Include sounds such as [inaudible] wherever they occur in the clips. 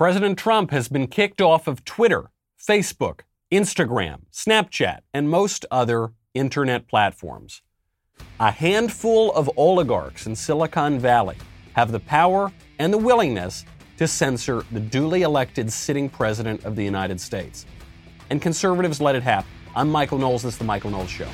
President Trump has been kicked off of Twitter, Facebook, Instagram, Snapchat, and most other internet platforms. A handful of oligarchs in Silicon Valley have the power and the willingness to censor the duly elected sitting president of the United States. And conservatives let it happen. I'm Michael Knowles. This is The Michael Knowles Show.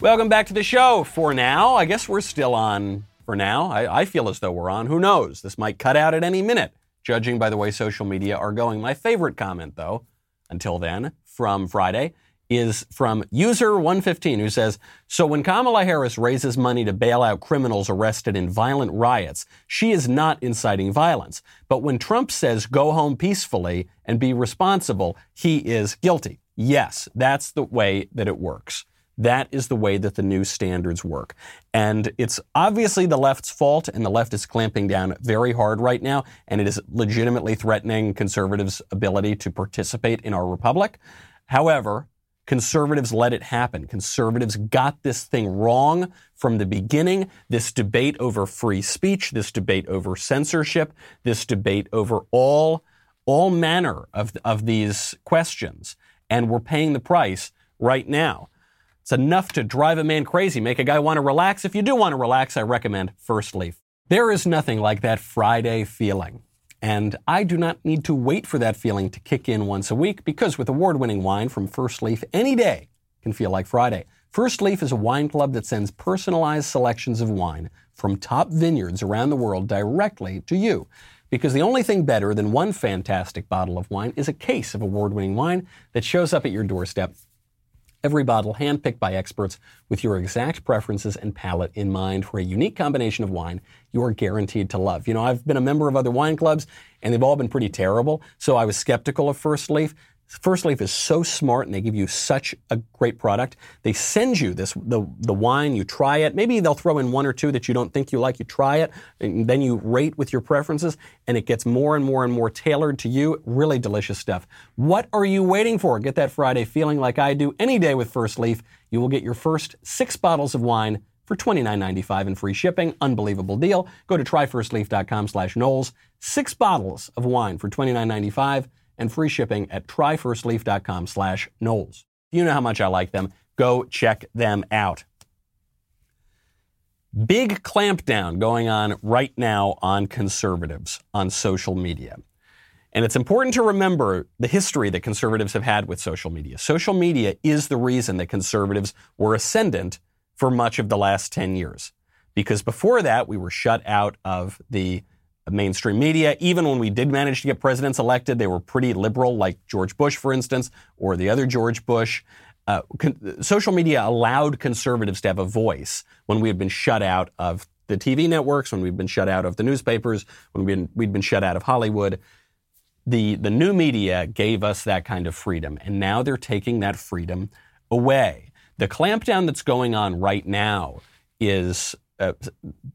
Welcome back to the show. For now, I guess we're still on for now. I, I, feel as though we're on. Who knows? This might cut out at any minute, judging by the way social media are going. My favorite comment, though, until then, from Friday, is from user115 who says So when Kamala Harris raises money to bail out criminals arrested in violent riots, she is not inciting violence. But when Trump says go home peacefully and be responsible, he is guilty. Yes, that's the way that it works. That is the way that the new standards work. And it's obviously the left's fault, and the left is clamping down very hard right now, and it is legitimately threatening conservatives' ability to participate in our republic. However, conservatives let it happen. Conservatives got this thing wrong from the beginning. This debate over free speech, this debate over censorship, this debate over all, all manner of, of these questions. And we're paying the price right now. It's enough to drive a man crazy, make a guy want to relax. If you do want to relax, I recommend First Leaf. There is nothing like that Friday feeling. And I do not need to wait for that feeling to kick in once a week because with award winning wine from First Leaf, any day can feel like Friday. First Leaf is a wine club that sends personalized selections of wine from top vineyards around the world directly to you. Because the only thing better than one fantastic bottle of wine is a case of award winning wine that shows up at your doorstep Every bottle handpicked by experts with your exact preferences and palate in mind for a unique combination of wine you are guaranteed to love. You know, I've been a member of other wine clubs and they've all been pretty terrible, so I was skeptical of First Leaf. First Leaf is so smart and they give you such a great product. They send you this the the wine, you try it. Maybe they'll throw in one or two that you don't think you like. You try it, and then you rate with your preferences, and it gets more and more and more tailored to you. Really delicious stuff. What are you waiting for? Get that Friday feeling like I do any day with First Leaf. You will get your first six bottles of wine for $29.95 in free shipping. Unbelievable deal. Go to tryfirstleaf.com slash Knowles. Six bottles of wine for $29.95 and free shipping at tryfirstleaf.com slash Knowles. You know how much I like them. Go check them out. Big clampdown going on right now on conservatives on social media. And it's important to remember the history that conservatives have had with social media. Social media is the reason that conservatives were ascendant for much of the last 10 years. Because before that, we were shut out of the mainstream media. Even when we did manage to get presidents elected, they were pretty liberal, like George Bush, for instance, or the other George Bush. Uh, con- social media allowed conservatives to have a voice when we had been shut out of the TV networks, when we'd been shut out of the newspapers, when we'd been, we'd been shut out of Hollywood. The, the new media gave us that kind of freedom, and now they're taking that freedom away. The clampdown that's going on right now is uh,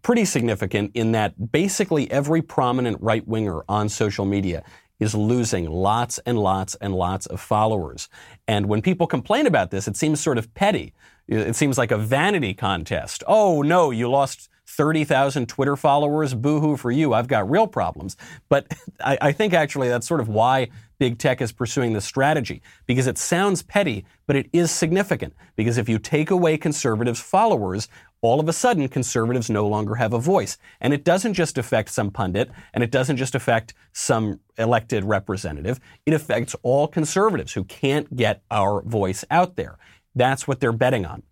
pretty significant in that basically every prominent right winger on social media is losing lots and lots and lots of followers. And when people complain about this, it seems sort of petty. It seems like a vanity contest. Oh, no, you lost 30,000 Twitter followers. Boo hoo for you. I've got real problems. But [laughs] I, I, think actually that's sort of why big tech is pursuing this strategy because it sounds petty, but it is significant. Because if you take away conservatives' followers, all of a sudden conservatives no longer have a voice. And it doesn't just affect some pundit and it doesn't just affect some elected representative. It affects all conservatives who can't get our voice out there. That's what they're betting on.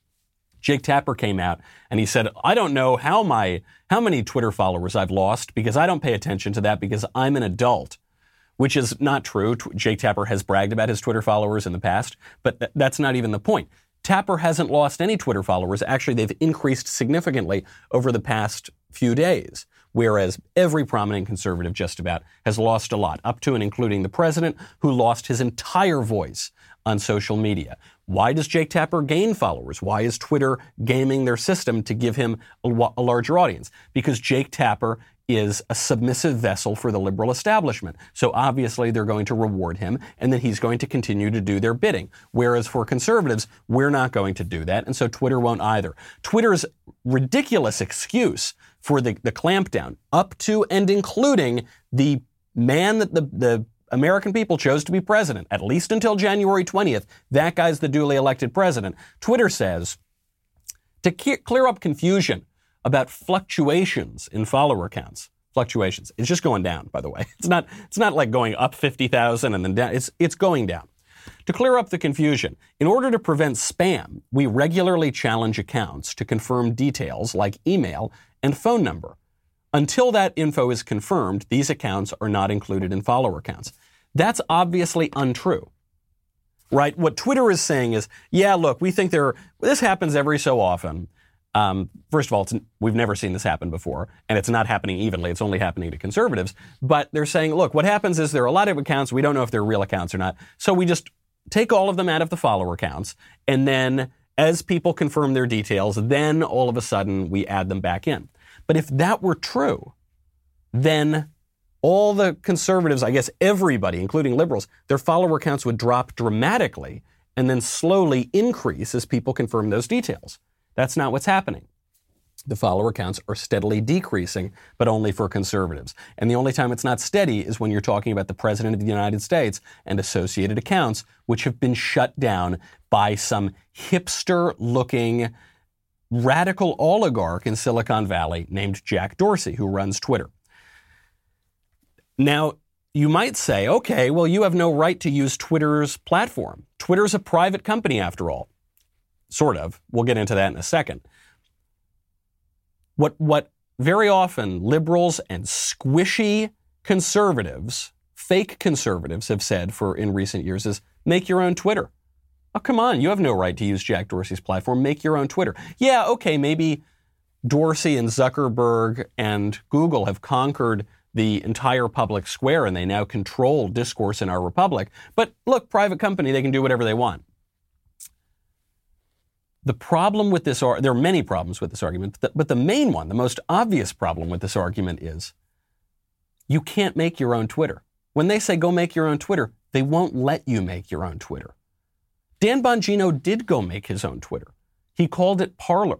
Jake Tapper came out and he said, I don't know how my, how many Twitter followers I've lost because I don't pay attention to that because I'm an adult which is not true. Jake Tapper has bragged about his Twitter followers in the past, but th- that's not even the point. Tapper hasn't lost any Twitter followers. Actually, they've increased significantly over the past few days, whereas every prominent conservative just about has lost a lot, up to and including the president, who lost his entire voice on social media. Why does Jake Tapper gain followers? Why is Twitter gaming their system to give him a, a larger audience? Because Jake Tapper is a submissive vessel for the liberal establishment. So obviously they're going to reward him and then he's going to continue to do their bidding. Whereas for conservatives, we're not going to do that. And so Twitter won't either. Twitter's ridiculous excuse for the, the clampdown up to and including the man that the, the American people chose to be president, at least until January 20th. That guy's the duly elected president. Twitter says to clear up confusion about fluctuations in follower counts. Fluctuations. It's just going down, by the way. [laughs] It's not, it's not like going up 50,000 and then down. It's, it's going down. To clear up the confusion, in order to prevent spam, we regularly challenge accounts to confirm details like email and phone number. Until that info is confirmed, these accounts are not included in follower counts. That's obviously untrue. Right? What Twitter is saying is, yeah, look, we think there, this happens every so often. Um, first of all, we've never seen this happen before, and it's not happening evenly. It's only happening to conservatives. But they're saying, look, what happens is there are a lot of accounts. We don't know if they're real accounts or not. So we just take all of them out of the follower accounts, and then as people confirm their details, then all of a sudden we add them back in. But if that were true, then all the conservatives, I guess everybody, including liberals, their follower counts would drop dramatically and then slowly increase as people confirm those details. That's not what's happening. The follower counts are steadily decreasing, but only for conservatives. And the only time it's not steady is when you're talking about the President of the United States and associated accounts, which have been shut down by some hipster looking radical oligarch in Silicon Valley named Jack Dorsey, who runs Twitter. Now, you might say, okay, well, you have no right to use Twitter's platform. Twitter's a private company, after all. Sort of. We'll get into that in a second. What, what very often liberals and squishy conservatives, fake conservatives, have said for in recent years is make your own Twitter. Oh, come on. You have no right to use Jack Dorsey's platform. Make your own Twitter. Yeah, okay, maybe Dorsey and Zuckerberg and Google have conquered the entire public square and they now control discourse in our republic. But look, private company, they can do whatever they want. The problem with this, there are many problems with this argument, but the main one, the most obvious problem with this argument is you can't make your own Twitter. When they say go make your own Twitter, they won't let you make your own Twitter. Dan Bongino did go make his own Twitter. He called it Parler.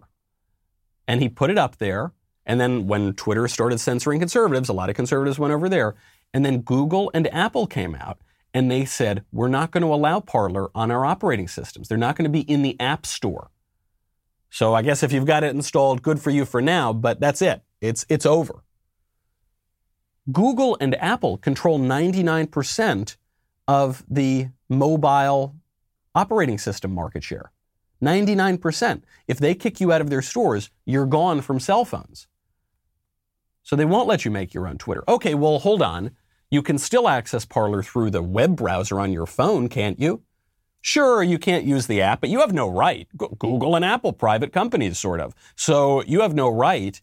And he put it up there. And then when Twitter started censoring conservatives, a lot of conservatives went over there. And then Google and Apple came out and they said, we're not going to allow Parler on our operating systems. They're not going to be in the App Store. So I guess if you've got it installed, good for you for now, but that's it. It's, it's over. Google and Apple control 99% of the mobile operating system market share. 99%. If they kick you out of their stores, you're gone from cell phones. So they won't let you make your own Twitter. Okay, well, hold on. You can still access Parler through the web browser on your phone, can't you? Sure, you can't use the app, but you have no right. Google and Apple, private companies, sort of. So you have no right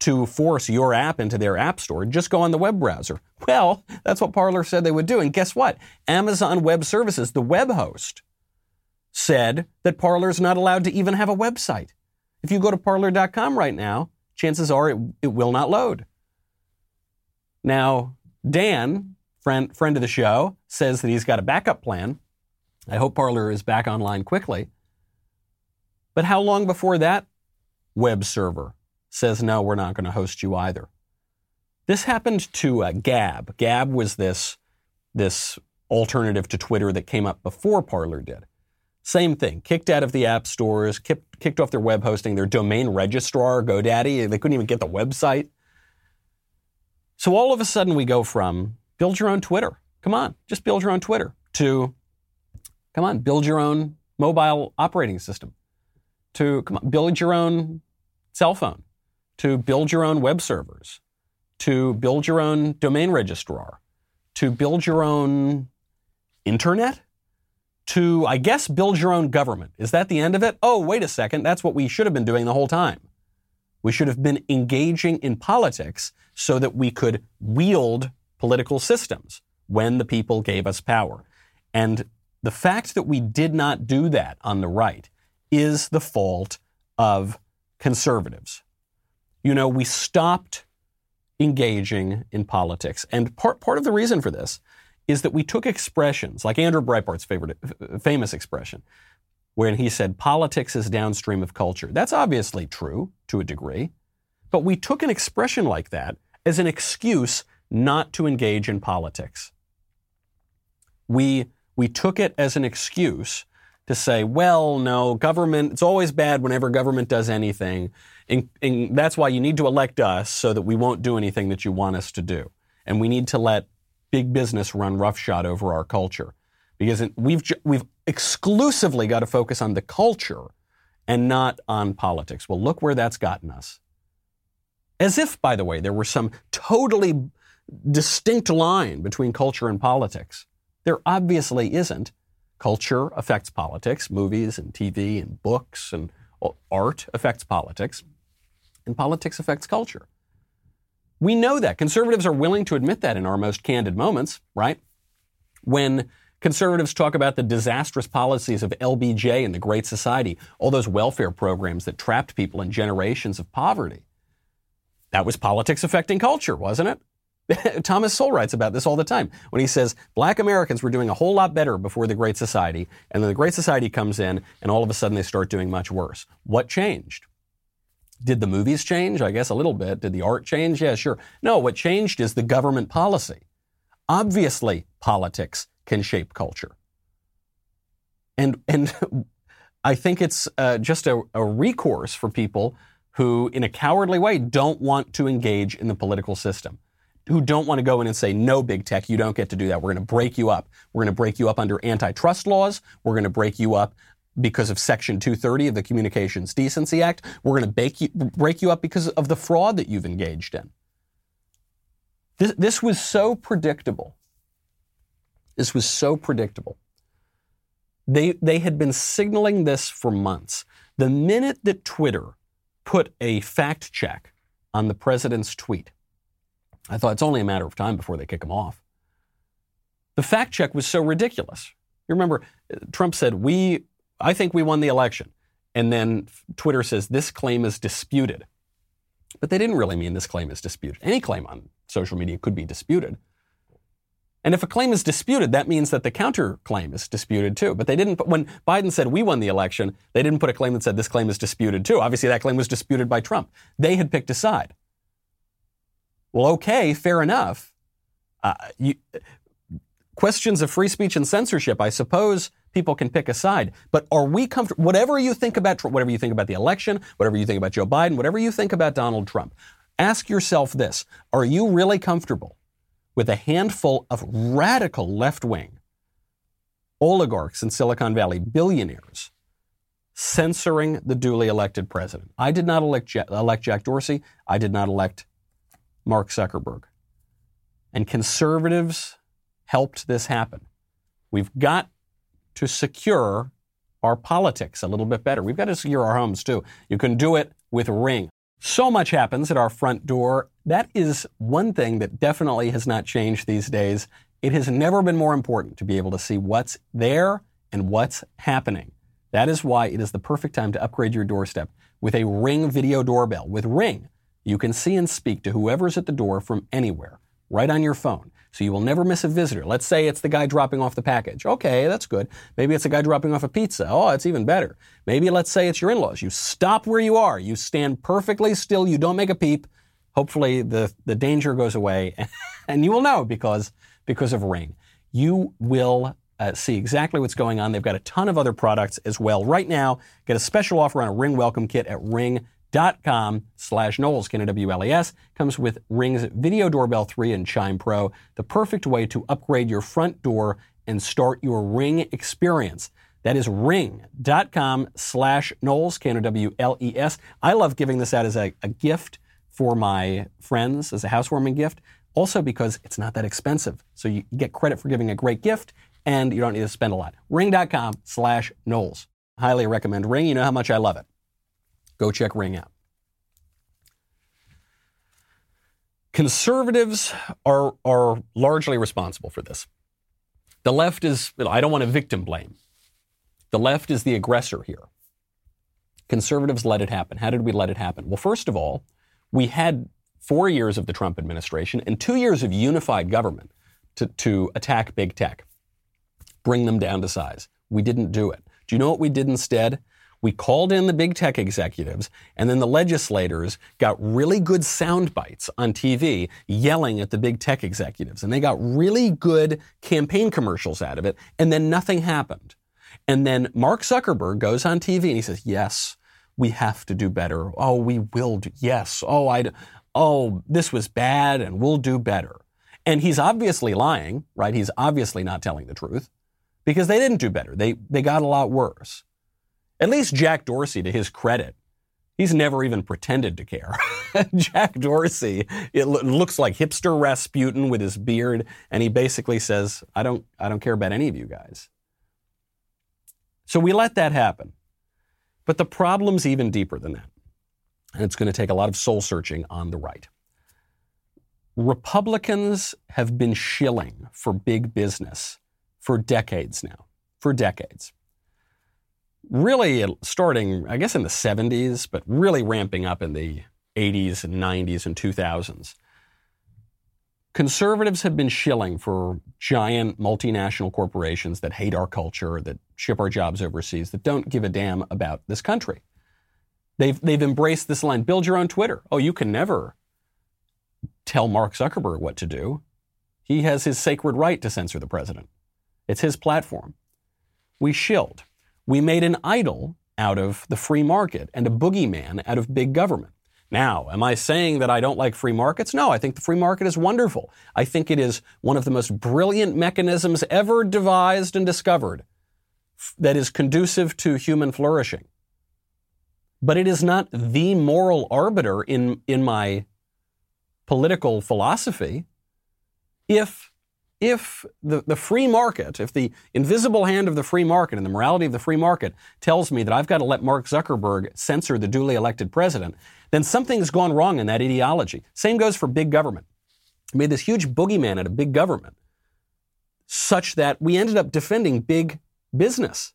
to force your app into their app store. Just go on the web browser. [laughs] Well, that's what Parler said they would do. And guess what? Amazon Web Services, the web host, said that Parler's not allowed to even have a website. If you go to parler.com right now, chances are it, it will not load. Now, Dan, friend, friend of the show, says that he's got a backup plan. I hope Parler is back online quickly. But how long before that web server says, no, we're not going to host you either? This happened to uh, Gab. Gab was this, this alternative to Twitter that came up before Parler did. Same thing, kicked out of the app stores, kicked, kicked off their web hosting, their domain registrar, GoDaddy. They couldn't even get the website. So all of a sudden, we go from build your own Twitter. Come on, just build your own Twitter to come on, build your own mobile operating system. To come on, build your own cell phone. To build your own web servers. To build your own domain registrar. To build your own internet to, I guess, build your own government. Is that the end of it? Oh, wait a second. That's what we should have been doing the whole time. We should have been engaging in politics so that we could wield political systems when the people gave us power. And the fact that we did not do that on the right is the fault of conservatives. You know, we stopped engaging in politics. And part, part of the reason for this is that we took expressions like Andrew Breitbart's favorite, famous expression, when he said politics is downstream of culture. That's obviously true to a degree, but we took an expression like that as an excuse not to engage in politics. We, we took it as an excuse to say, well, no, government, it's always bad whenever government does anything. And, and, that's why you need to elect us so that we won't do anything that you want us to do. And we need to let big business run roughshod over our culture. Because we've, we've exclusively got to focus on the culture and not on politics. Well, look where that's gotten us. As if, by the way, there were some totally distinct line between culture and politics. There obviously isn't. Culture affects politics, movies and TV and books and art affects politics, and politics affects culture. We know that. Conservatives are willing to admit that in our most candid moments, right? When conservatives talk about the disastrous policies of LBJ and the Great Society, all those welfare programs that trapped people in generations of poverty. That was politics affecting culture, wasn't it? [laughs] Thomas Sowell writes about this all the time when he says black Americans were doing a whole lot better before the Great Society, and then the Great Society comes in, and all of a sudden they start doing much worse. What changed? Did the movies change? I guess a little bit. Did the art change? Yeah, sure. No, what changed is the government policy. Obviously, politics can shape culture. And, and [laughs] I think it's uh, just a, a recourse for people who, in a cowardly way, don't want to engage in the political system who don't want to go in and say, no, big tech, you don't get to do that. We're going to break you up. We're going to break you up under antitrust laws. We're going to break you up because of Section 230 of the Communications Decency Act. We're going to you, break you up because of the fraud that you've engaged in. This, this was so predictable. This was so predictable. They, they had been signaling this for months. The minute that Twitter put a fact check on the president's tweet, I thought it's only a matter of time before they kick him off. The fact check was so ridiculous. You remember, Trump said, "We, I think we won the election," and then Twitter says this claim is disputed. But they didn't really mean this claim is disputed. Any claim on social media could be disputed. And if a claim is disputed, that means that the counterclaim is disputed too. But they didn't, put, when Biden said we won the election, they didn't put a claim that said this claim is disputed too. Obviously, that claim was disputed by Trump. They had picked a side. Well, okay, fair enough. Uh, you, questions of free speech and censorship, I suppose people can pick a side. But are we comfortable? Whatever you think about, whatever you think about the election, whatever you think about Joe Biden, whatever you think about Donald Trump, ask yourself this: Are you really comfortable with a handful of radical left-wing oligarchs in Silicon Valley, billionaires? Censoring the duly elected president. I did not elect, elect Jack Dorsey. I did not elect Mark Zuckerberg. And conservatives helped this happen. We've got to secure our politics a little bit better. We've got to secure our homes too. You can do it with Ring. So much happens at our front door. That is one thing that definitely has not changed these days. It has never been more important to be able to see what's there and what's happening. That is why it is the perfect time to upgrade your doorstep with a Ring video doorbell. With Ring, you can see and speak to whoever's at the door from anywhere, right on your phone. So you will never miss a visitor. Let's say it's the guy dropping off the package. Okay, that's good. Maybe it's a guy dropping off a pizza. Oh, it's even better. Maybe let's say it's your in-laws. You stop where you are. You stand perfectly still. You don't make a peep. Hopefully the, the danger goes away [laughs] and you will know because, because of Ring. You will uh, see exactly what's going on. They've got a ton of other products as well. Right now, get a special offer on a Ring welcome kit at ring.com dot com slash Knowles, K-N-O-W-L-E-S, comes with Ring's Video Doorbell 3 and Chime Pro, the perfect way to upgrade your front door and start your Ring experience. That is ring.com slash Knowles, K-N-O-W-L-E-S. I love giving this out as a, a gift for my friends, as a housewarming gift, also because it's not that expensive. So you get credit for giving a great gift and you don't need to spend a lot. Ring.com slash Knowles. Highly recommend Ring. You know how much I love it. Go check Ring out. Conservatives are, are largely responsible for this. The left is, I don't want to victim blame. The left is the aggressor here. Conservatives let it happen. How did we let it happen? Well, first of all, we had four years of the Trump administration and two years of unified government to, to attack big tech, bring them down to size. We didn't do it. Do you know what we did instead? We called in the big tech executives, and then the legislators got really good sound bites on TV yelling at the big tech executives. And they got really good campaign commercials out of it, and then nothing happened. And then Mark Zuckerberg goes on TV and he says, Yes, we have to do better. Oh, we will do. Yes. Oh, I. Oh, this was bad, and we'll do better. And he's obviously lying, right? He's obviously not telling the truth because they didn't do better. They, they got a lot worse. At least Jack Dorsey, to his credit, he's never even pretended to care. [laughs] Jack Dorsey, it lo- looks like hipster Rasputin with his beard, and he basically says, I don't, I don't care about any of you guys. So we let that happen. But the problem's even deeper than that. And it's going to take a lot of soul searching on the right. Republicans have been shilling for big business for decades now. For decades really starting, I guess, in the 70s, but really ramping up in the 80s and 90s and 2000s. Conservatives have been shilling for giant multinational corporations that hate our culture, that ship our jobs overseas, that don't give a damn about this country. They've, they've embraced this line build your own Twitter. Oh, you can never tell Mark Zuckerberg what to do. He has his sacred right to censor the president. It's his platform. We shilled. We made an idol out of the free market and a boogeyman out of big government. Now, am I saying that I don't like free markets? No, I think the free market is wonderful. I think it is one of the most brilliant mechanisms ever devised and discovered that is conducive to human flourishing. But it is not the moral arbiter in, in my political philosophy. If if the, the free market, if the invisible hand of the free market and the morality of the free market tells me that I've got to let Mark Zuckerberg censor the duly elected president, then something's gone wrong in that ideology. Same goes for big government. We made this huge boogeyman out of big government, such that we ended up defending big business.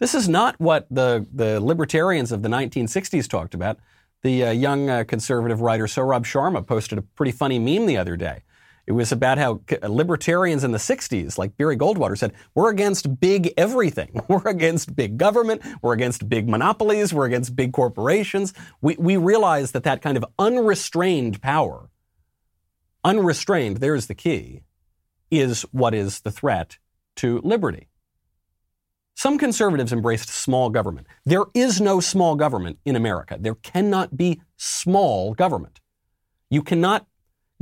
This is not what the, the libertarians of the 1960s talked about. The uh, young uh, conservative writer Saurabh Sharma posted a pretty funny meme the other day it was about how libertarians in the 60s, like Barry Goldwater said, we're against big everything. [laughs] We're against big government. We're against big monopolies. We're against big corporations. We, we realize that that kind of unrestrained power, unrestrained, there's the key, is what is the threat to liberty. Some conservatives embraced small government. There is no small government in America. There cannot be small government. You cannot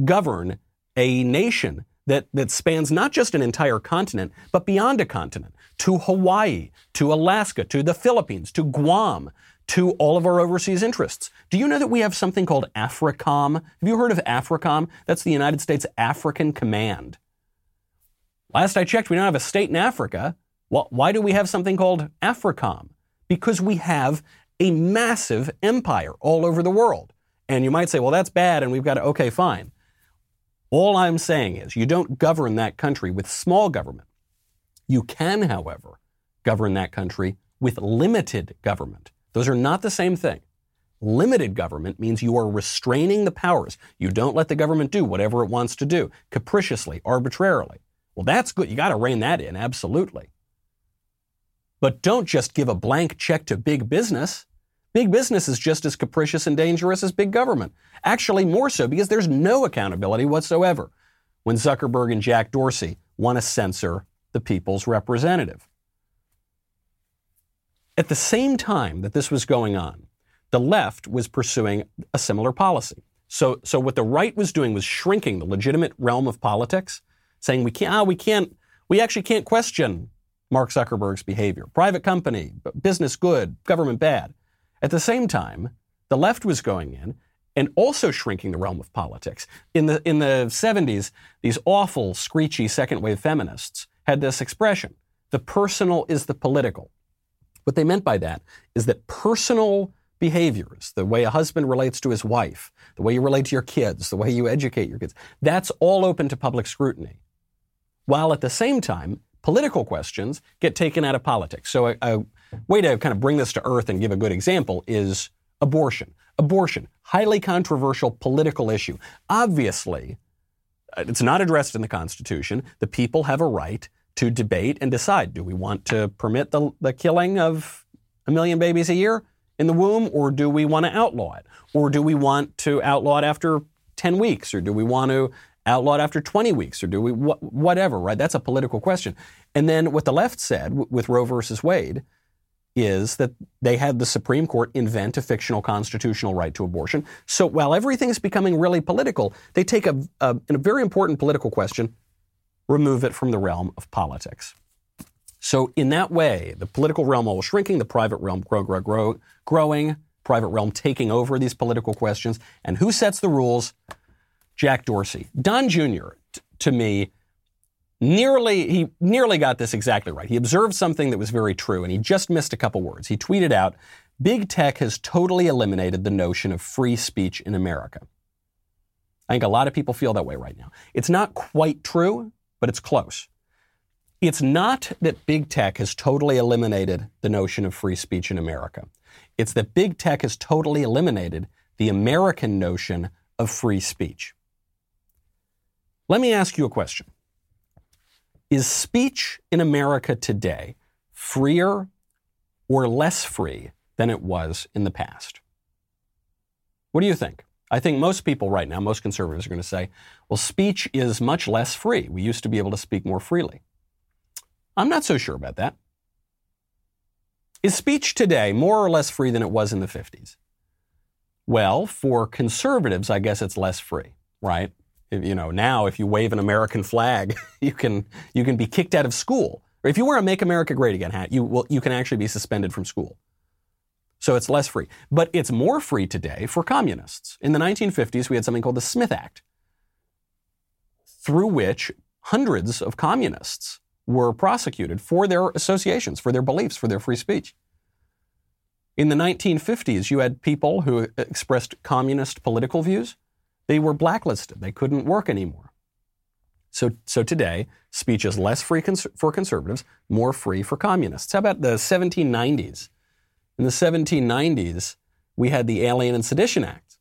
govern a nation that, that spans not just an entire continent, but beyond a continent, to Hawaii, to Alaska, to the Philippines, to Guam, to all of our overseas interests. Do you know that we have something called AFRICOM? Have you heard of AFRICOM? That's the United States African Command. Last I checked, we don't have a state in Africa. Well, why do we have something called AFRICOM? Because we have a massive empire all over the world. And you might say, well, that's bad, and we've got to, okay, fine. All I'm saying is you don't govern that country with small government. You can, however, govern that country with limited government. Those are not the same thing. Limited government means you are restraining the powers. You don't let the government do whatever it wants to do, capriciously, arbitrarily. Well, that's good. You got to rein that in, absolutely. But don't just give a blank check to big business. Big business is just as capricious and dangerous as big government. Actually, more so because there's no accountability whatsoever when Zuckerberg and Jack Dorsey want to censor the people's representative. At the same time that this was going on, the left was pursuing a similar policy. So, so what the right was doing was shrinking the legitimate realm of politics, saying we can't, ah, we can't, we actually can't question Mark Zuckerberg's behavior. Private company, business good, government bad. At the same time, the left was going in and also shrinking the realm of politics. In the, in the 70s, these awful, screechy second wave feminists had this expression the personal is the political. What they meant by that is that personal behaviors, the way a husband relates to his wife, the way you relate to your kids, the way you educate your kids, that's all open to public scrutiny. While at the same time, political questions get taken out of politics. So a, a way to kind of bring this to earth and give a good example is abortion. Abortion. highly controversial political issue. Obviously, uh, it's not addressed in the Constitution. The people have a right to debate and decide do we want to permit the, the killing of a million babies a year in the womb, or do we want to outlaw it? Or do we want to outlaw it after 10 weeks, or do we want to outlaw it after 20 weeks, or do we, wh- whatever, right? That's a political question. And then what the left said w- with Roe versus Wade is that they had the Supreme Court invent a fictional constitutional right to abortion. So while everything is becoming really political, they take a, a, a very important political question, remove it from the realm of politics. So in that way, the political realm all shrinking, the private realm grow, grow, grow, growing, private realm taking over these political questions. And who sets the rules? Jack Dorsey. Don Jr., t- to me, nearly he nearly got this exactly right. He observed something that was very true and he just missed a couple words. He tweeted out, "Big tech has totally eliminated the notion of free speech in America." I think a lot of people feel that way right now. It's not quite true, but it's close. It's not that big tech has totally eliminated the notion of free speech in America. It's that big tech has totally eliminated the American notion of free speech. Let me ask you a question. Is speech in America today freer or less free than it was in the past? What do you think? I think most people right now, most conservatives are going to say, well, speech is much less free. We used to be able to speak more freely. I'm not so sure about that. Is speech today more or less free than it was in the 50s? Well, for conservatives, I guess it's less free, right? You know, now if you wave an American flag, [laughs] you can you can be kicked out of school. Or if you wear a "Make America Great Again" hat, you will you can actually be suspended from school. So it's less free, but it's more free today for communists. In the 1950s, we had something called the Smith Act, through which hundreds of communists were prosecuted for their associations, for their beliefs, for their free speech. In the 1950s, you had people who expressed communist political views they were blacklisted. They couldn't work anymore. So, so today, speech is less free cons- for conservatives, more free for communists. How about the 1790s? In the 1790s, we had the Alien and Sedition Act,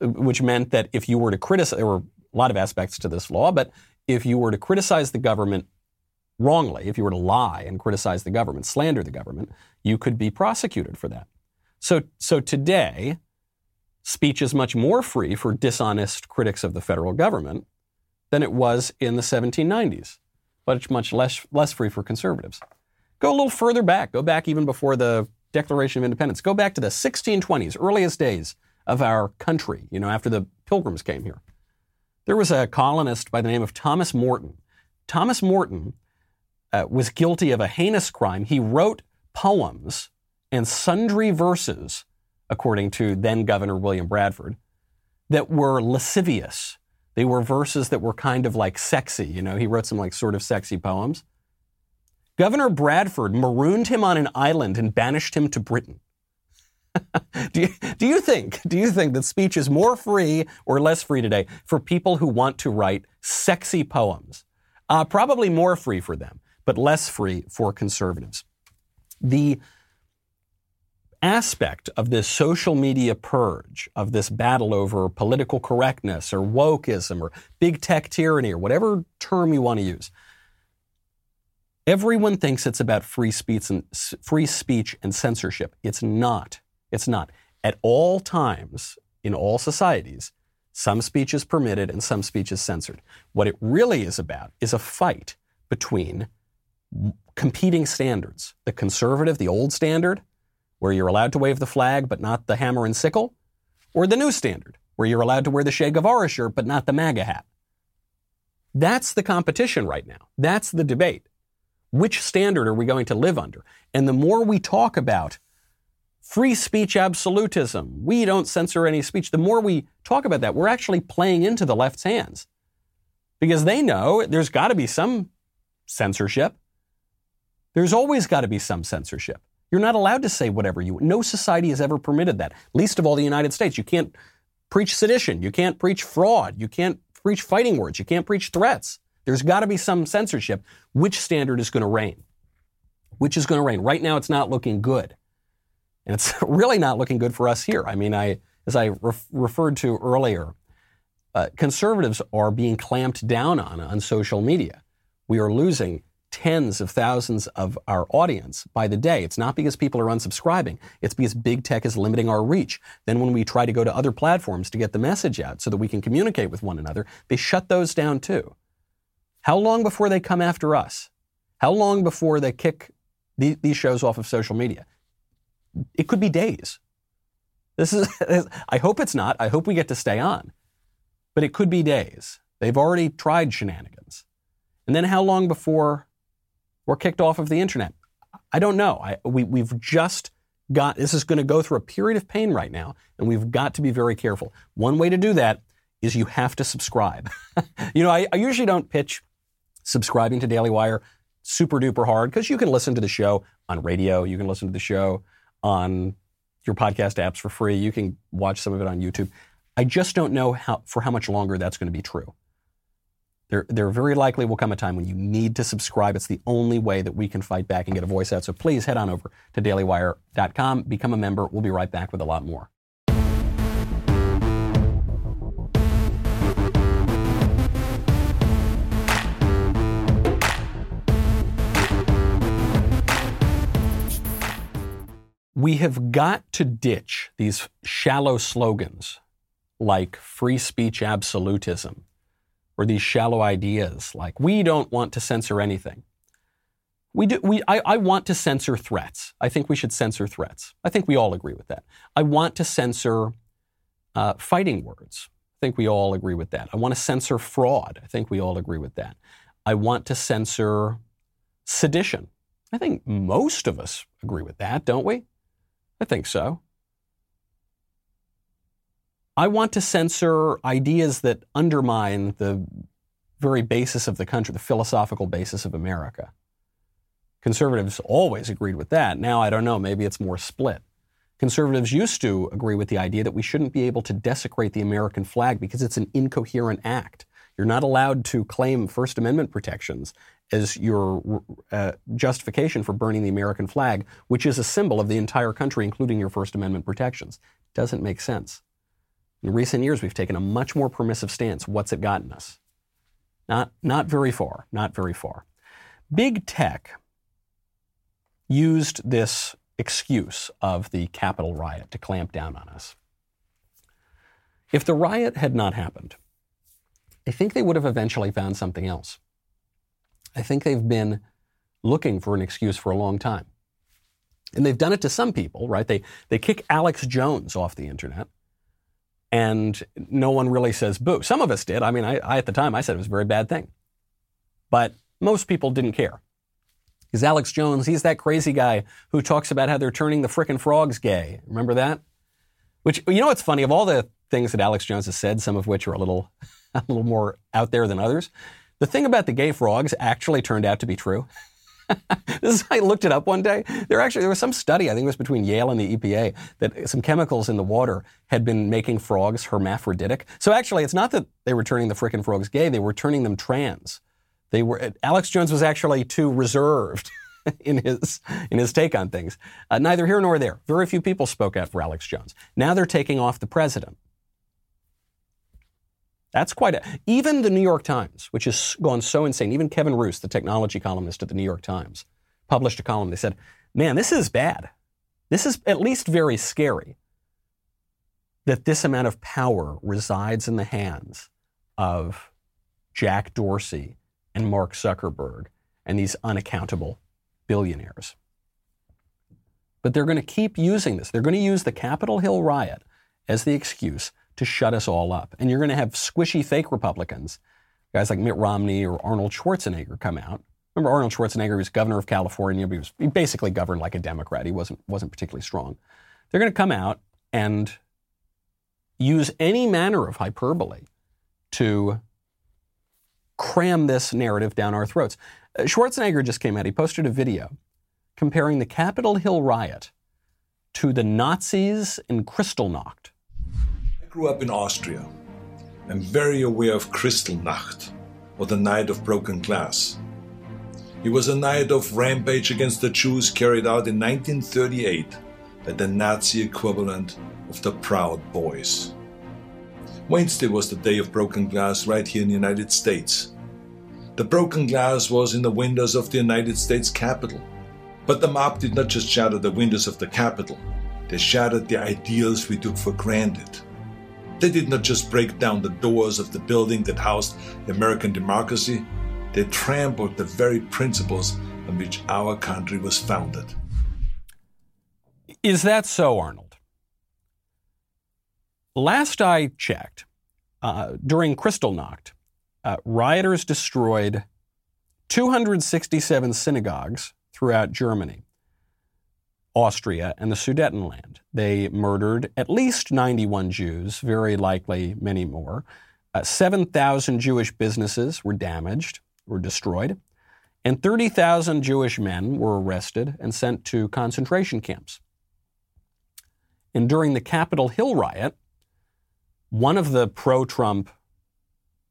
which meant that if you were to criticize, there were a lot of aspects to this law, but if you were to criticize the government wrongly, if you were to lie and criticize the government, slander the government, you could be prosecuted for that. So, so today, speech is much more free for dishonest critics of the federal government than it was in the 1790s, but it's much less, less free for conservatives. Go a little further back, go back even before the Declaration of Independence, go back to the 1620s, earliest days of our country, you know, after the pilgrims came here. There was a colonist by the name of Thomas Morton. Thomas Morton uh, was guilty of a heinous crime. He wrote poems and sundry verses according to then Governor William Bradford, that were lascivious. They were verses that were kind of like sexy. You know, he wrote some like sort of sexy poems. Governor Bradford marooned him on an island and banished him to Britain. [laughs] do, you, do you think do you think that speech is more free or less free today for people who want to write sexy poems? Uh, probably more free for them, but less free for conservatives. The aspect of this social media purge, of this battle over political correctness or wokeism or big tech tyranny or whatever term you want to use. Everyone thinks it's about free speech and free speech and censorship. It's not. It's not. At all times in all societies, some speech is permitted and some speech is censored. What it really is about is a fight between competing standards. The conservative, the old standard, where you're allowed to wave the flag but not the hammer and sickle, or the new standard, where you're allowed to wear the Che Guevara shirt but not the MAGA hat. That's the competition right now. That's the debate. Which standard are we going to live under? And the more we talk about free speech absolutism, we don't censor any speech, the more we talk about that, we're actually playing into the left's hands. Because they know there's got to be some censorship. There's always got to be some censorship. You're not allowed to say whatever you. No society has ever permitted that. Least of all the United States. You can't preach sedition. You can't preach fraud. You can't preach fighting words. You can't preach threats. There's got to be some censorship. Which standard is going to reign? Which is going to reign? Right now, it's not looking good, and it's [laughs] really not looking good for us here. I mean, I as I ref- referred to earlier, uh, conservatives are being clamped down on on social media. We are losing tens of thousands of our audience by the day. It's not because people are unsubscribing. It's because big tech is limiting our reach. Then when we try to go to other platforms to get the message out so that we can communicate with one another, they shut those down too. How long before they come after us? How long before they kick these shows off of social media? It could be days. This is, [laughs] I hope it's not. I hope we get to stay on. But it could be days. They've already tried shenanigans. And then how long before we're kicked off of the internet? I don't know. I, we, we've just got, this is going to go through a period of pain right now, and we've got to be very careful. One way to do that is you have to subscribe. [laughs] you know, I, I usually don't pitch subscribing to Daily Wire super duper hard because you can listen to the show on radio, you can listen to the show on your podcast apps for free, you can watch some of it on YouTube. I just don't know how, for how much longer that's going to be true. There, there very likely will come a time when you need to subscribe. It's the only way that we can fight back and get a voice out. So please head on over to dailywire.com, become a member. We'll be right back with a lot more. We have got to ditch these shallow slogans like free speech absolutism or these shallow ideas like we don't want to censor anything. We do, we, I, I want to censor threats. I think we should censor threats. I think we all agree with that. I want to censor uh, fighting words. I think we all agree with that. I want to censor fraud. I think we all agree with that. I want to censor sedition. I think most of us agree with that, don't we? I think so. I want to censor ideas that undermine the very basis of the country, the philosophical basis of America. Conservatives always agreed with that. Now, I don't know, maybe it's more split. Conservatives used to agree with the idea that we shouldn't be able to desecrate the American flag because it's an incoherent act. You're not allowed to claim First Amendment protections as your uh, justification for burning the American flag, which is a symbol of the entire country, including your First Amendment protections. Doesn't make sense. In recent years, we've taken a much more permissive stance. What's it gotten us? Not, not very far, not very far. Big tech used this excuse of the Capitol riot to clamp down on us. If the riot had not happened, I think they would have eventually found something else. I think they've been looking for an excuse for a long time. And they've done it to some people, right? They, they kick Alex Jones off the internet and no one really says boo. Some of us did. I mean, I, I, at the time I said it was a very bad thing, but most people didn't care. Because Alex Jones, he's that crazy guy who talks about how they're turning the frickin' frogs gay. Remember that? Which you know what's funny of all the things that Alex Jones has said, some of which are a little [laughs] a little more out there than others. The thing about the gay frogs actually turned out to be true. [laughs] [laughs] this is, I looked it up one day. There actually there was some study, I think it was between Yale and the EPA, that some chemicals in the water had been making frogs hermaphroditic. So actually, it's not that they were turning the frickin' frogs gay; they were turning them trans. They were Alex Jones was actually too reserved [laughs] in his in his take on things. Uh, neither here nor there. Very few people spoke out for Alex Jones. Now they're taking off the president. That's quite a. Even the New York Times, which has gone so insane, even Kevin Roose, the technology columnist at the New York Times, published a column. They said, man, this is bad. This is at least very scary that this amount of power resides in the hands of Jack Dorsey and Mark Zuckerberg and these unaccountable billionaires. But they're going to keep using this. They're going to use the Capitol Hill riot as the excuse to shut us all up. And you're going to have squishy fake Republicans, guys like Mitt Romney or Arnold Schwarzenegger, come out. Remember Arnold Schwarzenegger was governor of California. He was he basically governed like a Democrat. He wasn't wasn't particularly strong. They're going to come out and use any manner of hyperbole to cram this narrative down our throats. Uh, Schwarzenegger just came out. He posted a video comparing the Capitol Hill riot to the Nazis in Kristallnacht grew up in Austria. I'm very aware of Kristallnacht, or the Night of Broken Glass. It was a night of rampage against the Jews carried out in 1938 by the Nazi equivalent of the Proud Boys. Wednesday was the day of broken glass right here in the United States. The broken glass was in the windows of the United States Capitol. But the mob did not just shatter the windows of the Capitol, they shattered the ideals we took for granted. They did not just break down the doors of the building that housed American democracy, they trampled the very principles on which our country was founded. Is that so, Arnold? Last I checked, uh, during Kristallnacht, uh, rioters destroyed 267 synagogues throughout Germany, Austria, and the Sudetenland. They murdered at least 91 Jews, very likely many more. Uh, 7,000 Jewish businesses were damaged, were destroyed, and 30,000 Jewish men were arrested and sent to concentration camps. And during the Capitol Hill riot, one of the pro Trump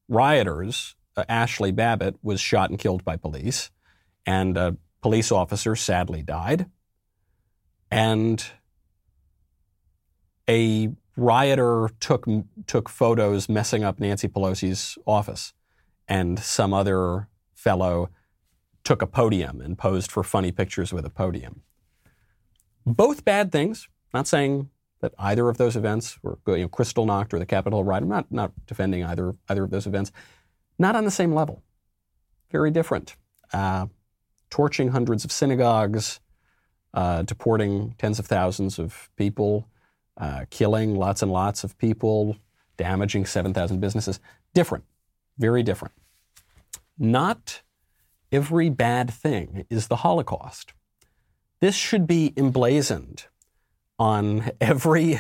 rioters, uh, Ashli Babbitt, was shot and killed by police, and a police officer sadly died. And a rioter took, took photos messing up Nancy Pelosi's office, and some other fellow took a podium and posed for funny pictures with a podium. Both bad things. Not saying that either of those events were you know, Kristallnacht or the Capitol riot. I'm not, not defending either, either of those events. Not on the same level. Very different. Uh, torching hundreds of synagogues, uh, deporting tens of thousands of people, uh, killing lots and lots of people, damaging 7,000 businesses. Different. Very different. Not every bad thing is the Holocaust. This should be emblazoned on every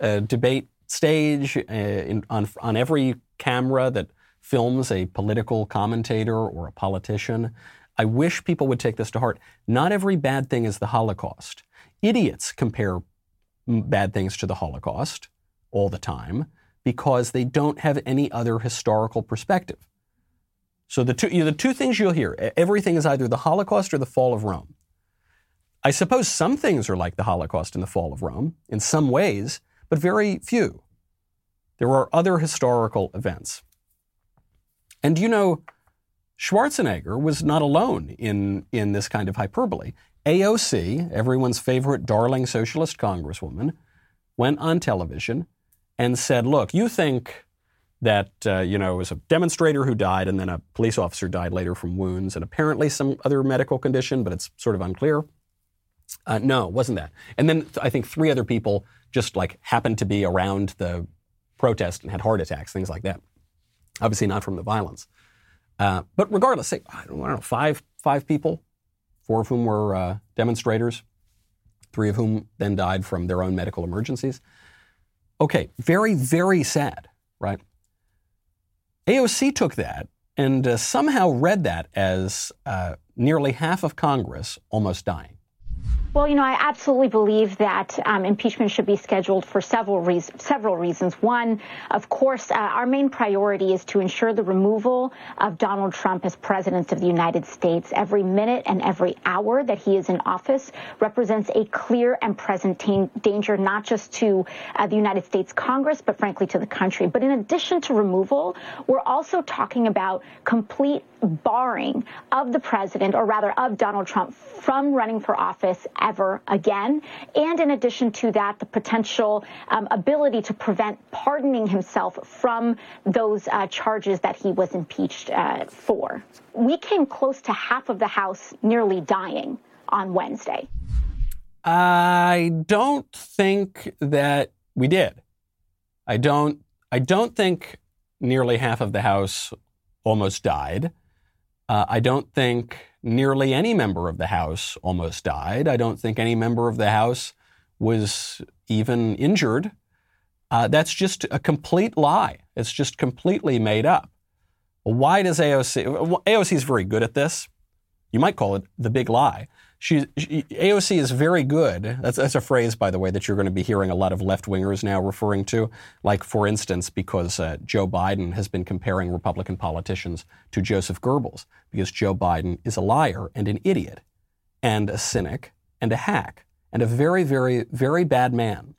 uh, debate stage, uh, in, on, on every camera that films a political commentator or a politician. I wish people would take this to heart. Not every bad thing is the Holocaust. Idiots compare bad things to the Holocaust all the time because they don't have any other historical perspective. So the two, you know, the two things you'll hear, everything is either the Holocaust or the fall of Rome. I suppose some things are like the Holocaust and the fall of Rome in some ways, but very few. There are other historical events. And you know, Schwarzenegger was not alone in, in this kind of hyperbole. AOC, everyone's favorite darling socialist congresswoman, went on television and said, Look, you think that, uh, you know, it was a demonstrator who died and then a police officer died later from wounds and apparently some other medical condition, but it's sort of unclear. Uh, no, it wasn't that. And then I think three other people just like happened to be around the protest and had heart attacks, things like that. Obviously, not from the violence. Uh, but regardless, say, I don't, I don't, know, five, five people, four of whom were uh, demonstrators, three of whom then died from their own medical emergencies. Okay, very, very sad, right? AOC took that and uh, somehow read that as uh, nearly half of Congress almost dying. Well, you know, I absolutely believe that um, impeachment should be scheduled for several reasons. Several reasons. One, of course, uh, our main priority is to ensure the removal of Donald Trump as president of the United States. Every minute and every hour that he is in office represents a clear and present t- danger, not just to uh, the United States Congress, but frankly to the country. But in addition to removal, we're also talking about complete barring of the president, or rather of Donald Trump, from running for office ever again. And in addition to that, the potential um, ability to prevent pardoning himself from those uh, charges that he was impeached uh, for. We came close to half of the House nearly dying on Wednesday. I don't think that we did. I don't. I don't think nearly half of the House almost died. Uh, I don't think nearly any member of the House almost died. I don't think any member of the House was even injured. Uh, that's just a complete lie. It's just completely made up. Why does AOC? AOC is very good at this. You might call it the big lie. She, she, AOC is very good. That's, that's a phrase, by the way, that you're going to be hearing a lot of left wingers now referring to. Like, for instance, because uh, Joe Biden has been comparing Republican politicians to Joseph Goebbels, because Joe Biden is a liar and an idiot and a cynic and a hack and a very, very, very bad man.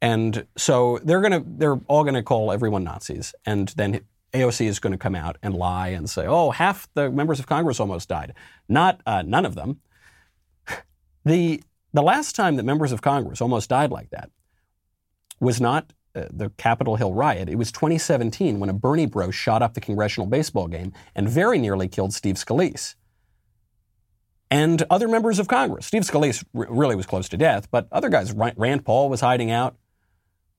And so they're going to, they're all going to call everyone Nazis. And then AOC is going to come out and lie and say, oh, half the members of Congress almost died. Not, uh, none of them. The, the last time that members of Congress almost died like that was not uh, the Capitol Hill riot. It was 2017 when a Bernie bro shot up the congressional baseball game and very nearly killed Steve Scalise and other members of Congress. Steve Scalise r- really was close to death, but other guys, Rand Paul was hiding out,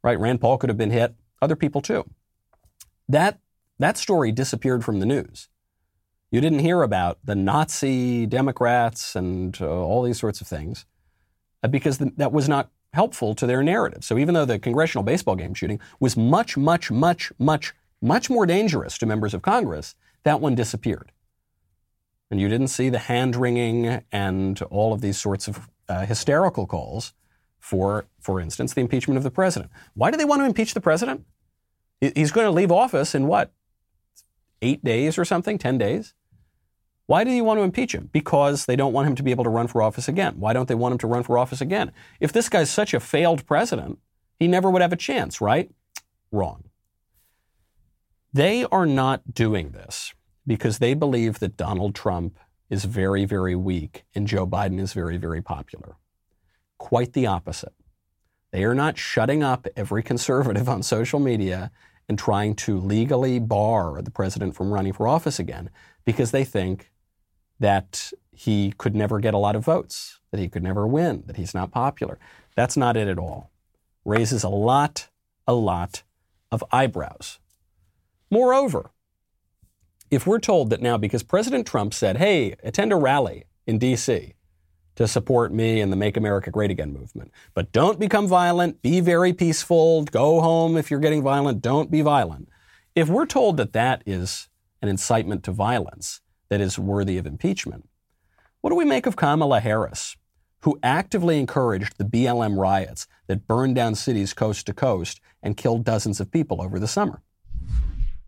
right? Rand Paul could have been hit, other people too. That, that story disappeared from the news. You didn't hear about the Nazi Democrats and uh, all these sorts of things uh, because the, that was not helpful to their narrative. So even though the congressional baseball game shooting was much, much, much, much, much more dangerous to members of Congress, that one disappeared and you didn't see the hand wringing and all of these sorts of uh, hysterical calls for, for instance, the impeachment of the president. Why do they want to impeach the president? He's going to leave office in what? Eight days or something? Ten days? Why do you want to impeach him? Because they don't want him to be able to run for office again. Why don't they want him to run for office again? If this guy's such a failed president, he never would have a chance, right? Wrong. They are not doing this because they believe that Donald Trump is very, very weak and Joe Biden is very, very popular. Quite the opposite. They are not shutting up every conservative [laughs] on social media and trying to legally bar the president from running for office again because they think that he could never get a lot of votes, that he could never win, that he's not popular. That's not it at all. Raises a lot, a lot of eyebrows. Moreover, if we're told that now, because President Trump said, hey, attend a rally in D.C. to support me and the Make America Great Again movement, but don't become violent, be very peaceful, go home if you're getting violent, don't be violent. If we're told that that is an incitement to violence that is worthy of impeachment, what do we make of Kamala Harris, who actively encouraged the BLM riots that burned down cities coast to coast and killed dozens of people over the summer?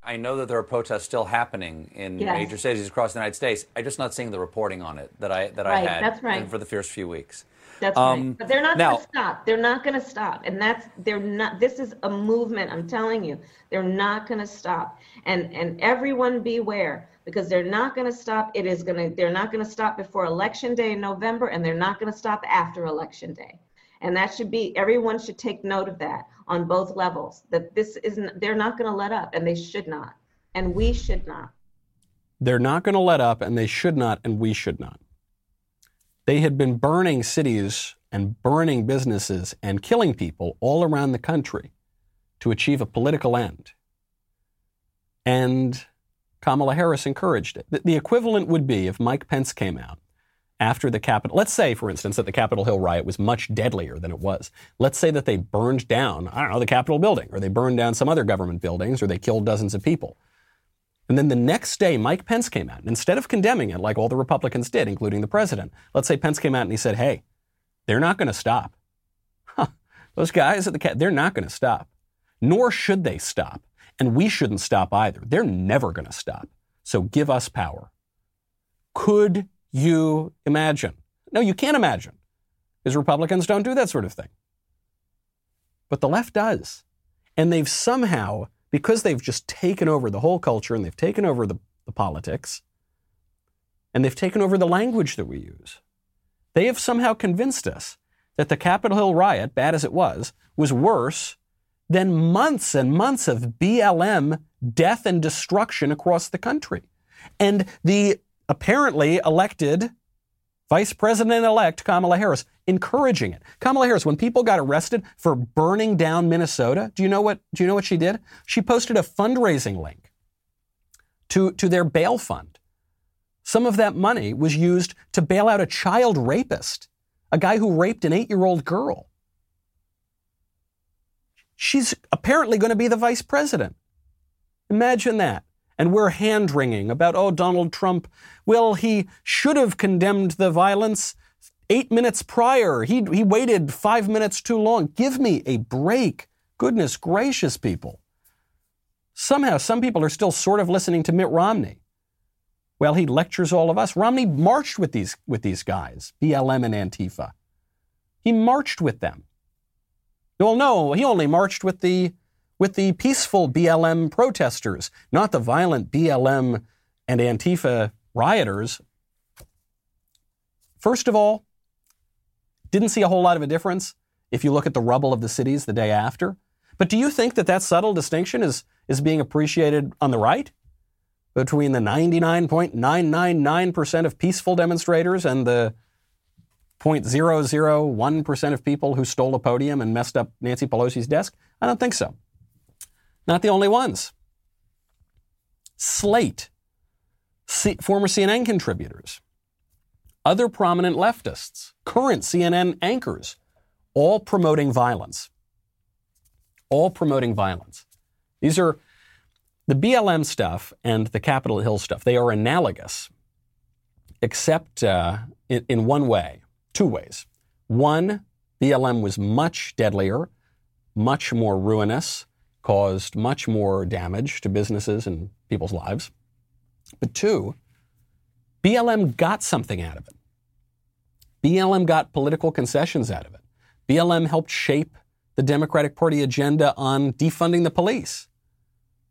I know that there are protests still happening in yes. major cities across the United States. I'm just not seeing the reporting on it that I that right, I had that's right. for the first few weeks. That's um, right. But they're not going to stop. They're not going to stop. And that's they're not. This is a movement. I'm telling you, they're not going to stop. And and everyone beware because they're not going to stop. It is going to. They're not going to stop before election day in November, and they're not going to stop after election day. And that should be everyone should take note of that on both levels that this isn't they're not going to let up and they should not and we should not they're not going to let up and they should not and we should not they had been burning cities and burning businesses and killing people all around the country to achieve a political end and Kamala Harris encouraged it. The equivalent would be if Mike Pence came out after the Capitol, let's say, for instance, that the Capitol Hill riot was much deadlier than it was. Let's say that they burned down, I don't know, the Capitol building, or they burned down some other government buildings, or they killed dozens of people. And then the next day, Mike Pence came out. And instead of condemning it like all the Republicans did, including the president, let's say Pence came out and he said, hey, they're not going to stop. [laughs] Huh. Those guys at the Cap, they're not going to stop. Nor should they stop. And we shouldn't stop either. They're never going to stop. So give us power. Could you imagine? No, you can't imagine, because Republicans don't do that sort of thing. But the left does. And they've somehow, because they've just taken over the whole culture and they've taken over the, the politics, and they've taken over the language that we use, they have somehow convinced us that the Capitol Hill riot, bad as it was, was worse than months and months of BLM death and destruction across the country. And the apparently elected Vice President elect Kamala Harris encouraging it. Kamala Harris, when people got arrested for burning down Minnesota, do you know what, do you know what she did? She posted a fundraising link to, to their bail fund. Some of that money was used to bail out a child rapist, a guy who raped an eight year old girl. She's apparently going to be the vice president. Imagine that and we're hand wringing about, oh, Donald Trump, well, he should have condemned the violence eight minutes prior. He, he waited five minutes too long. Give me a break. Goodness gracious, people. Somehow, some people are still sort of listening to Mitt Romney. Well, he lectures all of us. Romney marched with these, with these guys, BLM and Antifa. He marched with them. Well, no, he only marched with the with the peaceful BLM protesters, not the violent BLM and Antifa rioters. First of all, didn't see a whole lot of a difference if you look at the rubble of the cities the day after. But do you think that that subtle distinction is, is being appreciated on the right? Between the 99.999% of peaceful demonstrators and the 0.001% of people who stole a podium and messed up Nancy Pelosi's desk? I don't think so. Not the only ones. Slate, C- former CNN contributors, other prominent leftists, current CNN anchors, all promoting violence. All promoting violence. These are the BLM stuff and the Capitol Hill stuff. They are analogous, except uh, in, in one way, two ways. One, BLM was much deadlier, much more ruinous, caused much more damage to businesses and people's lives. But two, BLM got something out of it. BLM got political concessions out of it. BLM helped shape the Democratic Party agenda on defunding the police.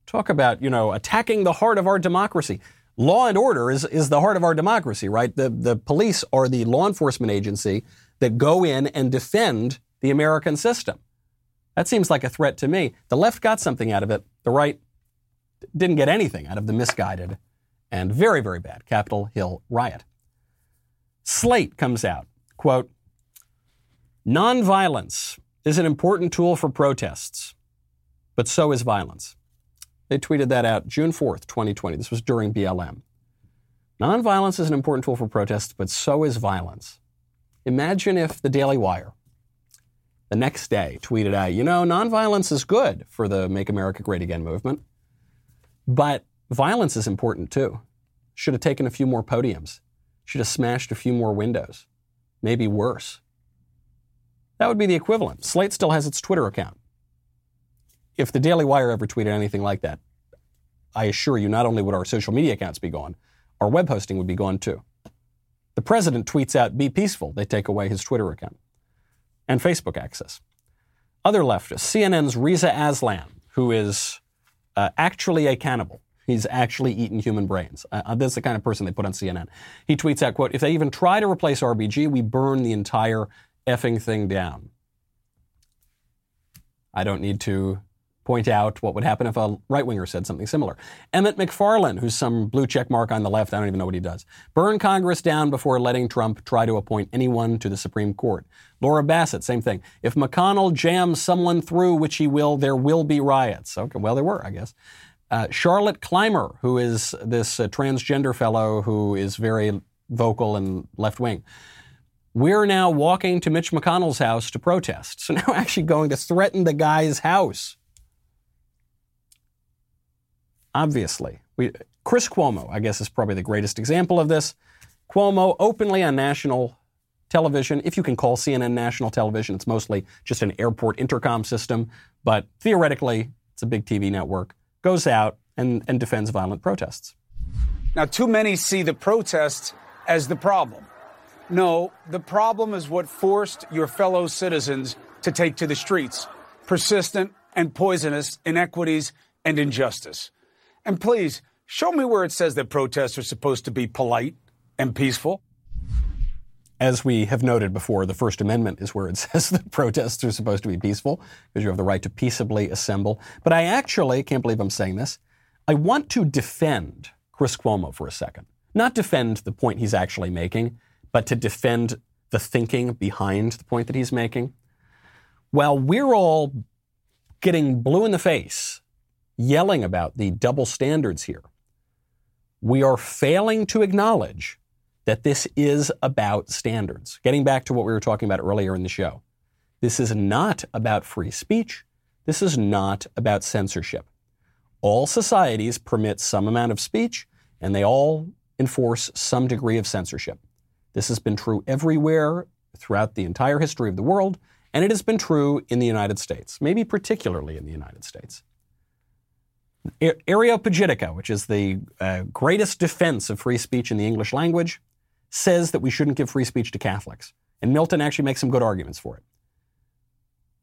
Talk about, you know, attacking the heart of our democracy. Law and order is, is the heart of our democracy, right? The, the police are the law enforcement agency that go in and defend the American system. That seems like a threat to me. The left got something out of it. The right didn't get anything out of the misguided and very, very bad Capitol Hill riot. Slate comes out, quote, Nonviolence is an important tool for protests, but so is violence. They tweeted that out June 4th, 2020. This was during BLM. Nonviolence is an important tool for protests, but so is violence. Imagine if the Daily Wire the next day tweeted out, you know, nonviolence is good for the Make America Great Again movement, but violence is important too. Should have taken a few more podiums, should have smashed a few more windows, maybe worse. That would be the equivalent. Slate still has its Twitter account. If the Daily Wire ever tweeted anything like that, I assure you, not only would our social media accounts be gone, our web hosting would be gone too. The president tweets out, be peaceful. They take away his Twitter account and Facebook access. Other leftists, CNN's Reza Aslan, who is uh, actually a cannibal. He's actually eaten human brains. Uh, uh that's the kind of person they put on CNN. He tweets out, quote, if they even try to replace RBG, we burn the entire effing thing down. I don't need to point out what would happen if a right winger said something similar. Emmett Macfarlane, who's some blue check mark on the left, I don't even know what he does. Burn Congress down before letting Trump try to appoint anyone to the Supreme Court. Laura Bassett, same thing. If McConnell jams someone through, which he will, there will be riots. Okay, well, there were, I guess. Uh, Charlotte Clymer, who is this uh, transgender fellow who is very vocal and left wing. We're now walking to Mitch McConnell's house to protest. [laughs] So now actually going to threaten the guy's house obviously. We, Chris Cuomo, I guess, is probably the greatest example of this. Cuomo openly on national television, if you can call CNN national television, it's mostly just an airport intercom system, but theoretically, it's a big TV network, goes out and, and defends violent protests. Now, too many see the protests as the problem. No, the problem is what forced your fellow citizens to take to the streets persistent and poisonous inequities and injustice. And please, show me where it says that protests are supposed to be polite and peaceful. As we have noted before, the First Amendment is where it [laughs] says that protests are supposed to be peaceful because you have the right to peaceably assemble. But I actually can't believe I'm saying this. I want to defend Chris Cuomo for a second. Not defend the point he's actually making, but to defend the thinking behind the point that he's making. While we're all getting blue in the face yelling about the double standards here. We are failing to acknowledge that this is about standards. Getting back to what we were talking about earlier in the show, this is not about free speech. This is not about censorship. All societies permit some amount of speech, and they all enforce some degree of censorship. This has been true everywhere throughout the entire history of the world, and it has been true in the United States, maybe particularly in the United States. Areopagitica, which is the uh, greatest defense of free speech in the English language, says that we shouldn't give free speech to Catholics. And Milton actually makes some good arguments for it.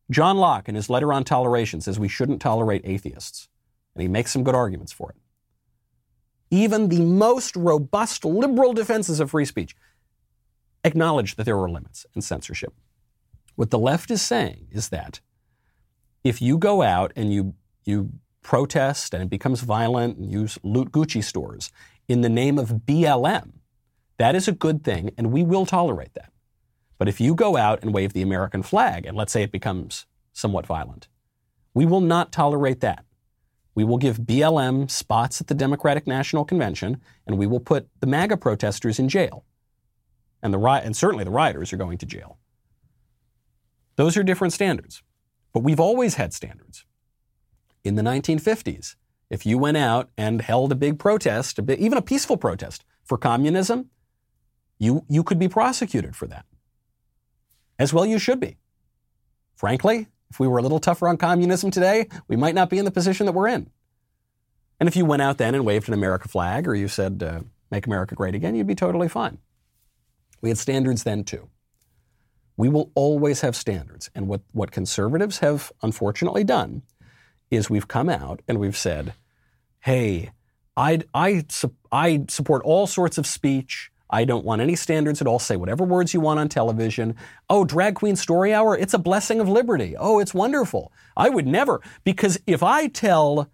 John Locke, in his letter on toleration, says we shouldn't tolerate atheists. And he makes some good arguments for it. Even the most robust liberal defenses of free speech acknowledge that there are limits and censorship. What the left is saying is that if you go out and you, you protest and it becomes violent and you loot Gucci stores in the name of BLM, that is a good thing and we will tolerate that. But if you go out and wave the American flag and let's say it becomes somewhat violent, we will not tolerate that. We will give BLM spots at the Democratic National Convention and we will put the MAGA protesters in jail. And, the, and certainly the rioters are going to jail. Those are different standards. But we've always had standards. In the 1950s, if you went out and held a big protest, a even a peaceful protest for communism, you, you could be prosecuted for that. As well, you should be. Frankly, if we were a little tougher on communism today, we might not be in the position that we're in. And if you went out then and waved an America flag or you said, uh, make America great again, you'd be totally fine. We had standards then too. We will always have standards. And what, what conservatives have unfortunately done is we've come out and we've said, hey, I, I, I support all sorts of speech. I don't want any standards at all. Say whatever words you want on television. Oh, drag queen story hour, it's a blessing of liberty. Oh, it's wonderful. I would never, because if I tell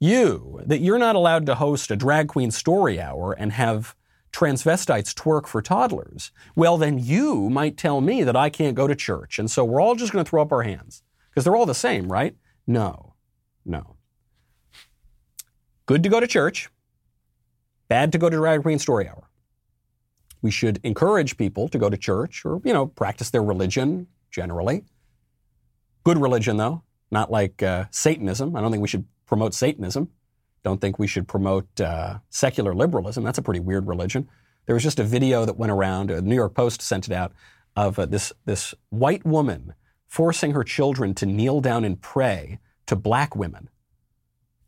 you that you're not allowed to host a drag queen story hour and have transvestites twerk for toddlers, well, then you might tell me that I can't go to church. And so we're all just going to throw up our hands because they're all the same, right? No, no. Good to go to church, bad to go to drag queen story hour. We should encourage people to go to church or, you know, practice their religion generally. Good religion, though, not like uh, Satanism. I don't think we should promote Satanism. Don't think we should promote uh, secular liberalism. That's a pretty weird religion. There was just a video that went around, the New York Post sent it out, of uh, this, this white woman forcing her children to kneel down and pray to black women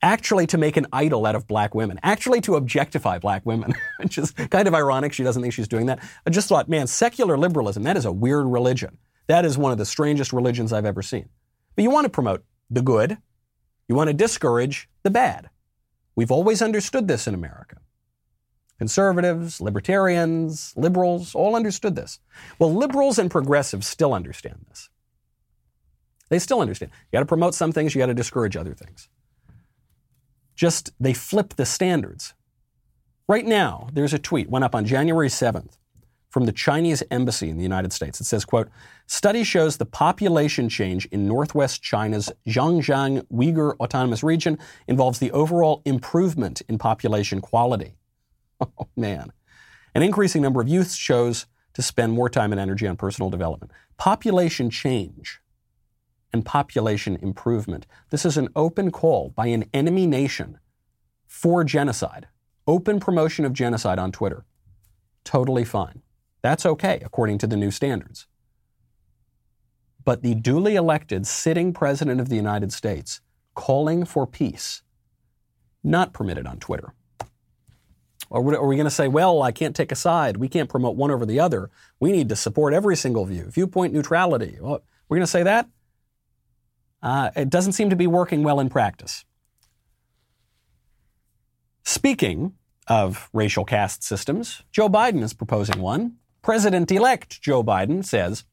actually to make an idol out of black women, actually to objectify black women, [laughs] which is kind of ironic. She doesn't think she's doing that. I just thought, man, secular liberalism, that is a weird religion. That is one of the strangest religions I've ever seen. But you want to promote the good, you want to discourage the bad. We've always understood this in America. Conservatives, libertarians, liberals all understood this. Well, liberals and progressives still understand this. They still understand. You got to promote some things, you got to discourage other things just they flip the standards. Right now, there's a tweet went up on January 7th from the Chinese embassy in the United States. It says, quote, study shows the population change in northwest China's Xinjiang Uyghur Autonomous Region involves the overall improvement in population quality. [laughs] Oh man. An increasing number of youths chose to spend more time and energy on personal development. Population change and population improvement. This is an open call by an enemy nation for genocide. Open promotion of genocide on Twitter. Totally fine. That's okay, according to the new standards. But the duly elected sitting president of the United States calling for peace, not permitted on Twitter. Or are we going to say, well, I can't take a side. We can't promote one over the other. We need to support every single view. Viewpoint neutrality. Well, we're going to say that? Uh, it doesn't seem to be working well in practice. Speaking of racial caste systems, Joe Biden is proposing one. President elect Joe Biden says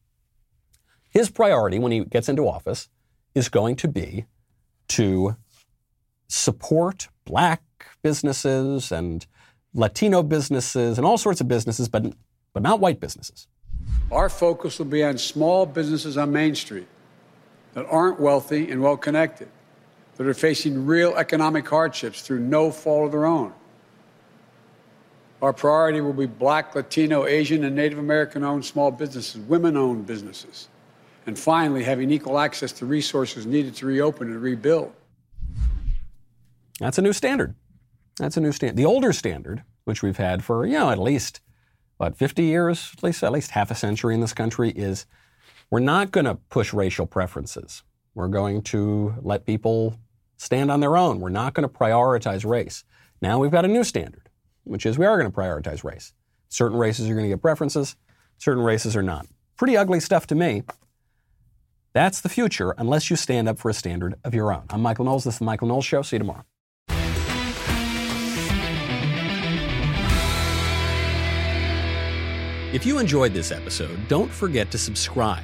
his priority when he gets into office is going to be to support black businesses and Latino businesses and all sorts of businesses, but, but not white businesses. Our focus will be on small businesses on Main Street that aren't wealthy and well connected, that are facing real economic hardships through no fault of their own. Our priority will be black, Latino, Asian, and Native American owned small businesses, women owned businesses, and finally, having equal access to resources needed to reopen and rebuild. That's a new standard. That's a new standard. The older standard, which we've had for, you know, at least, what, 50 years, at least, at least half a century in this country, is we're not going to push racial preferences. We're going to let people stand on their own. We're not going to prioritize race. Now we've got a new standard, which is we are going to prioritize race. Certain races are going to get preferences, certain races are not. Pretty ugly stuff to me. That's the future unless you stand up for a standard of your own. I'm Michael Knowles. This is The Michael Knowles Show. See you tomorrow. If you enjoyed this episode, don't forget to subscribe.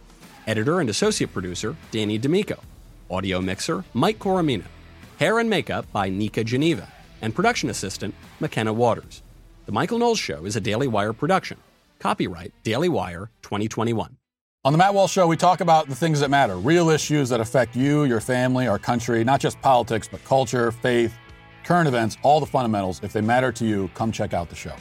Editor and associate producer Danny D'Amico. Audio mixer Mike Coromina. Hair and makeup by Nika Geneva. And production assistant McKenna Waters. The Michael Knowles Show is a Daily Wire production. Copyright Daily Wire 2021. On the Matt Walsh Show, we talk about the things that matter, real issues that affect you, your family, our country, not just politics, but culture, faith, current events, all the fundamentals. If they matter to you, come check out the show.